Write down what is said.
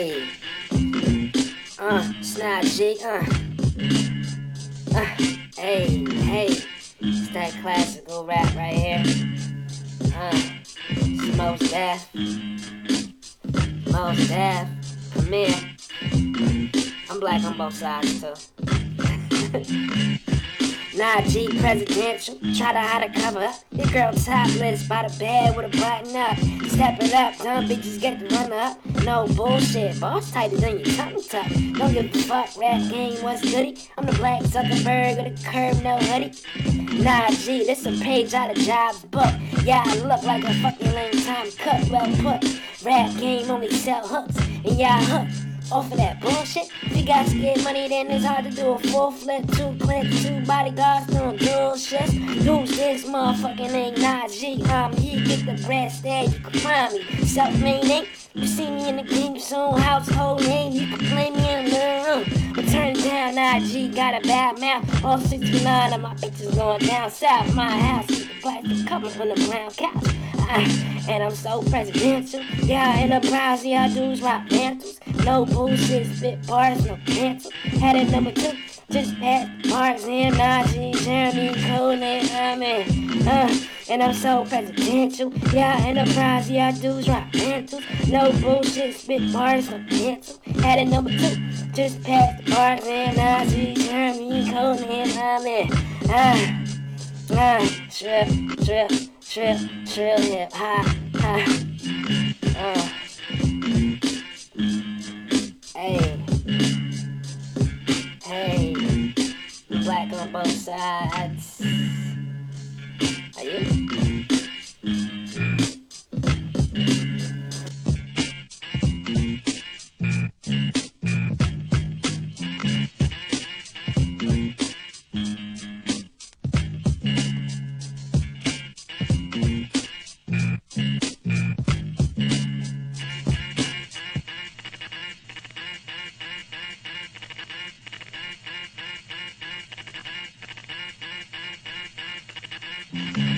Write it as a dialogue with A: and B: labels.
A: Hey. Uh, Snap G, uh. Uh, hey, hey. It's that classical rap right here. Uh, it's Mos Def. Mos Def. Come here. I'm black on both sides too. Naww, G presidential. Try to hide a cover. Your girl topless by the bed with a button up. Step it up, dumb bitches get the run up. No bullshit, boss tighter than your tongue tuck. Don't give a fuck, rap game, what's goody? I'm the black Zuckerberg with a curb, no hoodie. Naww, G, this a page out of Jobs' book. Yeah, I look like a fucking lame Tim Cook, well put. Rap game only sell hooks, and yeah, hooked off of that bullshit. If you got scared money, then it's hard to do a full flip, two clips, two bodyguards doing dual shifts. Who's this motherfucking ain't Najee? I'm he get the bread there, you can find me. Self-made ain't you see me in the game, soon household name, you can play me in the room. But turn down, IG got a bad mouth. All 69 of my bitches going down south. My house, the plastic cover on the brown couch. Uh, and I'm so presidential. Yeah, enterprise, yeah, dudes rock mantles. No bullshit, spit bars, no cancel. Had it number two, just past Marks and Najee, Jeremy, Conan, I mean, uh, and I'm so presidential. Yeah, enterprise, yeah, dudes rock mantles. No bullshit, spit bars, no cancel. Had it number two, just past Marks and Najee, Jeremy, Conan, I mean, uh, uh, trip, trip, trip, trip, hip, ha, ha, black on both sides. Are you?
B: Mm-hmm.